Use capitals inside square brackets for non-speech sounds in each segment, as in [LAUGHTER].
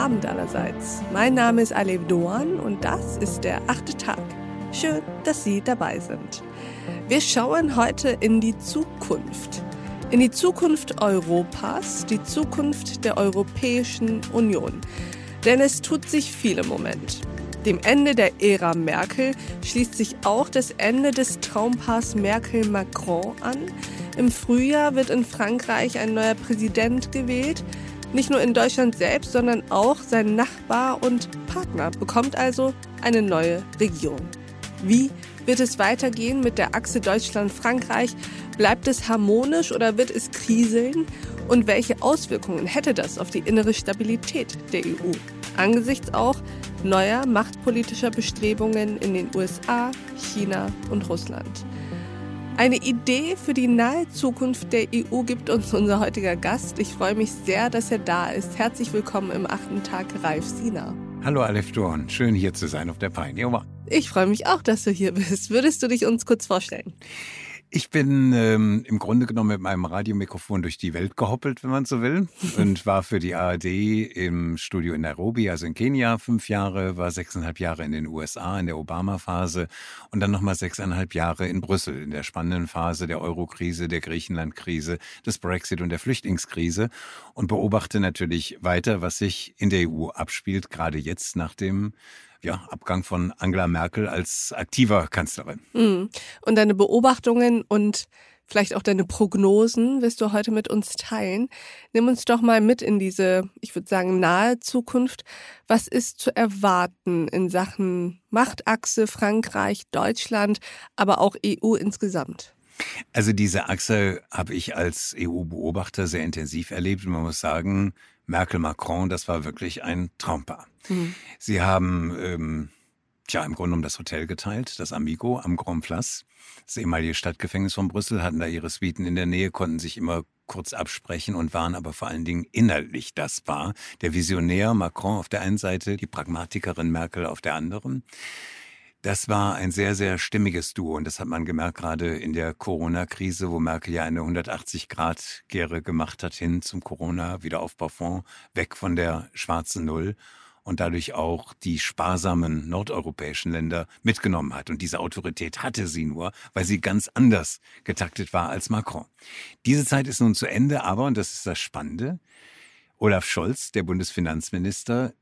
Abend allerseits. Mein Name ist Alev Doan und das ist der achte Tag. Schön, dass Sie dabei sind. Wir schauen heute in die Zukunft. In die Zukunft Europas, die Zukunft der Europäischen Union. Denn es tut sich viel im Moment. Dem Ende der Ära Merkel schließt sich auch das Ende des Traumpaars Merkel-Macron an. Im Frühjahr wird in Frankreich ein neuer Präsident gewählt. Nicht nur in Deutschland selbst, sondern auch sein Nachbar und Partner bekommt also eine neue Regierung. Wie wird es weitergehen mit der Achse Deutschland-Frankreich? Bleibt es harmonisch oder wird es kriseln? Und welche Auswirkungen hätte das auf die innere Stabilität der EU? Angesichts auch neuer machtpolitischer Bestrebungen in den USA, China und Russland. Eine Idee für die nahe Zukunft der EU gibt uns unser heutiger Gast. Ich freue mich sehr, dass er da ist. Herzlich willkommen im achten Tag, Ralf Sina. Hallo Alef Dorn, schön hier zu sein auf der Pioneer One. Ich freue mich auch, dass du hier bist. Würdest du dich uns kurz vorstellen? Ich bin ähm, im Grunde genommen mit meinem Radiomikrofon durch die Welt gehoppelt, wenn man so will, [LAUGHS] und war für die ARD im Studio in Nairobi, also in Kenia, fünf Jahre, war sechseinhalb Jahre in den USA in der Obama-Phase und dann nochmal sechseinhalb Jahre in Brüssel in der spannenden Phase der Euro-Krise, der Griechenland-Krise, des Brexit und der Flüchtlingskrise und beobachte natürlich weiter, was sich in der EU abspielt, gerade jetzt nach dem ja, Abgang von Angela Merkel als aktiver Kanzlerin. Mhm. Und deine Beobachtungen und vielleicht auch deine Prognosen wirst du heute mit uns teilen. Nimm uns doch mal mit in diese, ich würde sagen, nahe Zukunft. Was ist zu erwarten in Sachen Machtachse Frankreich, Deutschland, aber auch EU insgesamt? Also diese Achse habe ich als EU-Beobachter sehr intensiv erlebt. Und man muss sagen, Merkel-Macron, das war wirklich ein Traumpaar. Mhm. Sie haben ähm, tja, im Grunde um das Hotel geteilt, das Amigo am Grand Place. Das ehemalige Stadtgefängnis von Brüssel hatten da ihre Suiten in der Nähe, konnten sich immer kurz absprechen und waren aber vor allen Dingen inhaltlich das war. Der Visionär Macron auf der einen Seite, die Pragmatikerin Merkel auf der anderen. Das war ein sehr, sehr stimmiges Duo und das hat man gemerkt gerade in der Corona-Krise, wo Merkel ja eine 180-Grad-Kehre gemacht hat hin zum Corona-Wiederaufbaufonds, weg von der schwarzen Null und dadurch auch die sparsamen nordeuropäischen Länder mitgenommen hat. Und diese Autorität hatte sie nur, weil sie ganz anders getaktet war als Macron. Diese Zeit ist nun zu Ende, aber, und das ist das Spannende, Olaf Scholz, der Bundesfinanzminister,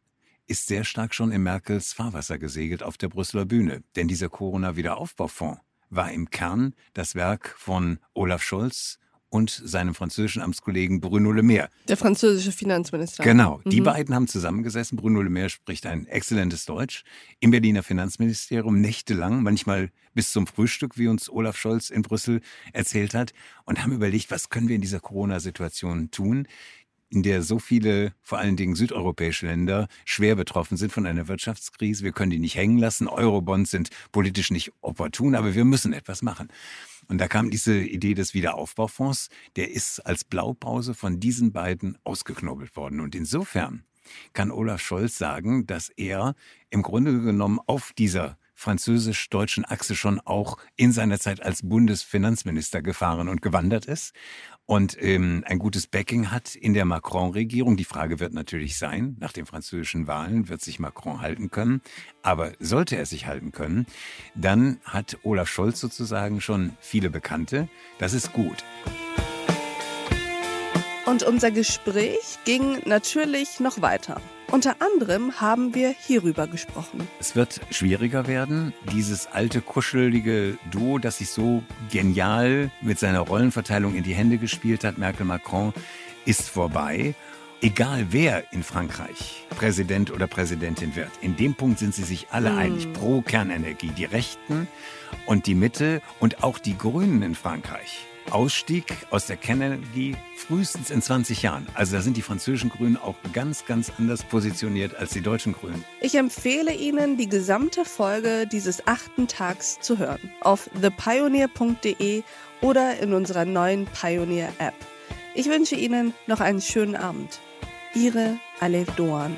ist sehr stark schon in Merkels Fahrwasser gesegelt auf der Brüsseler Bühne. Denn dieser Corona-Wiederaufbaufonds war im Kern das Werk von Olaf Scholz und seinem französischen Amtskollegen Bruno Le Maire. Der französische Finanzminister. Genau. Die mhm. beiden haben zusammengesessen. Bruno Le Maire spricht ein exzellentes Deutsch im Berliner Finanzministerium nächtelang, manchmal bis zum Frühstück, wie uns Olaf Scholz in Brüssel erzählt hat, und haben überlegt, was können wir in dieser Corona-Situation tun? In der so viele, vor allen Dingen südeuropäische Länder, schwer betroffen sind von einer Wirtschaftskrise. Wir können die nicht hängen lassen. Eurobonds sind politisch nicht opportun, aber wir müssen etwas machen. Und da kam diese Idee des Wiederaufbaufonds, der ist als Blaupause von diesen beiden ausgeknobelt worden. Und insofern kann Olaf Scholz sagen, dass er im Grunde genommen auf dieser französisch-deutschen Achse schon auch in seiner Zeit als Bundesfinanzminister gefahren und gewandert ist und ähm, ein gutes Backing hat in der Macron-Regierung. Die Frage wird natürlich sein, nach den französischen Wahlen wird sich Macron halten können. Aber sollte er sich halten können, dann hat Olaf Scholz sozusagen schon viele Bekannte. Das ist gut. Und unser Gespräch ging natürlich noch weiter. Unter anderem haben wir hierüber gesprochen. Es wird schwieriger werden. Dieses alte, kuschelige Duo, das sich so genial mit seiner Rollenverteilung in die Hände gespielt hat, Merkel-Macron, ist vorbei. Egal wer in Frankreich Präsident oder Präsidentin wird, in dem Punkt sind sie sich alle mm. einig. Pro Kernenergie. Die Rechten und die Mitte und auch die Grünen in Frankreich Ausstieg aus der Kernenergie frühestens in 20 Jahren. Also da sind die französischen Grünen auch ganz, ganz anders positioniert als die deutschen Grünen. Ich empfehle Ihnen, die gesamte Folge dieses achten Tags zu hören. Auf thepioneer.de oder in unserer neuen Pioneer-App. Ich wünsche Ihnen noch einen schönen Abend. Ihre Alef Doan.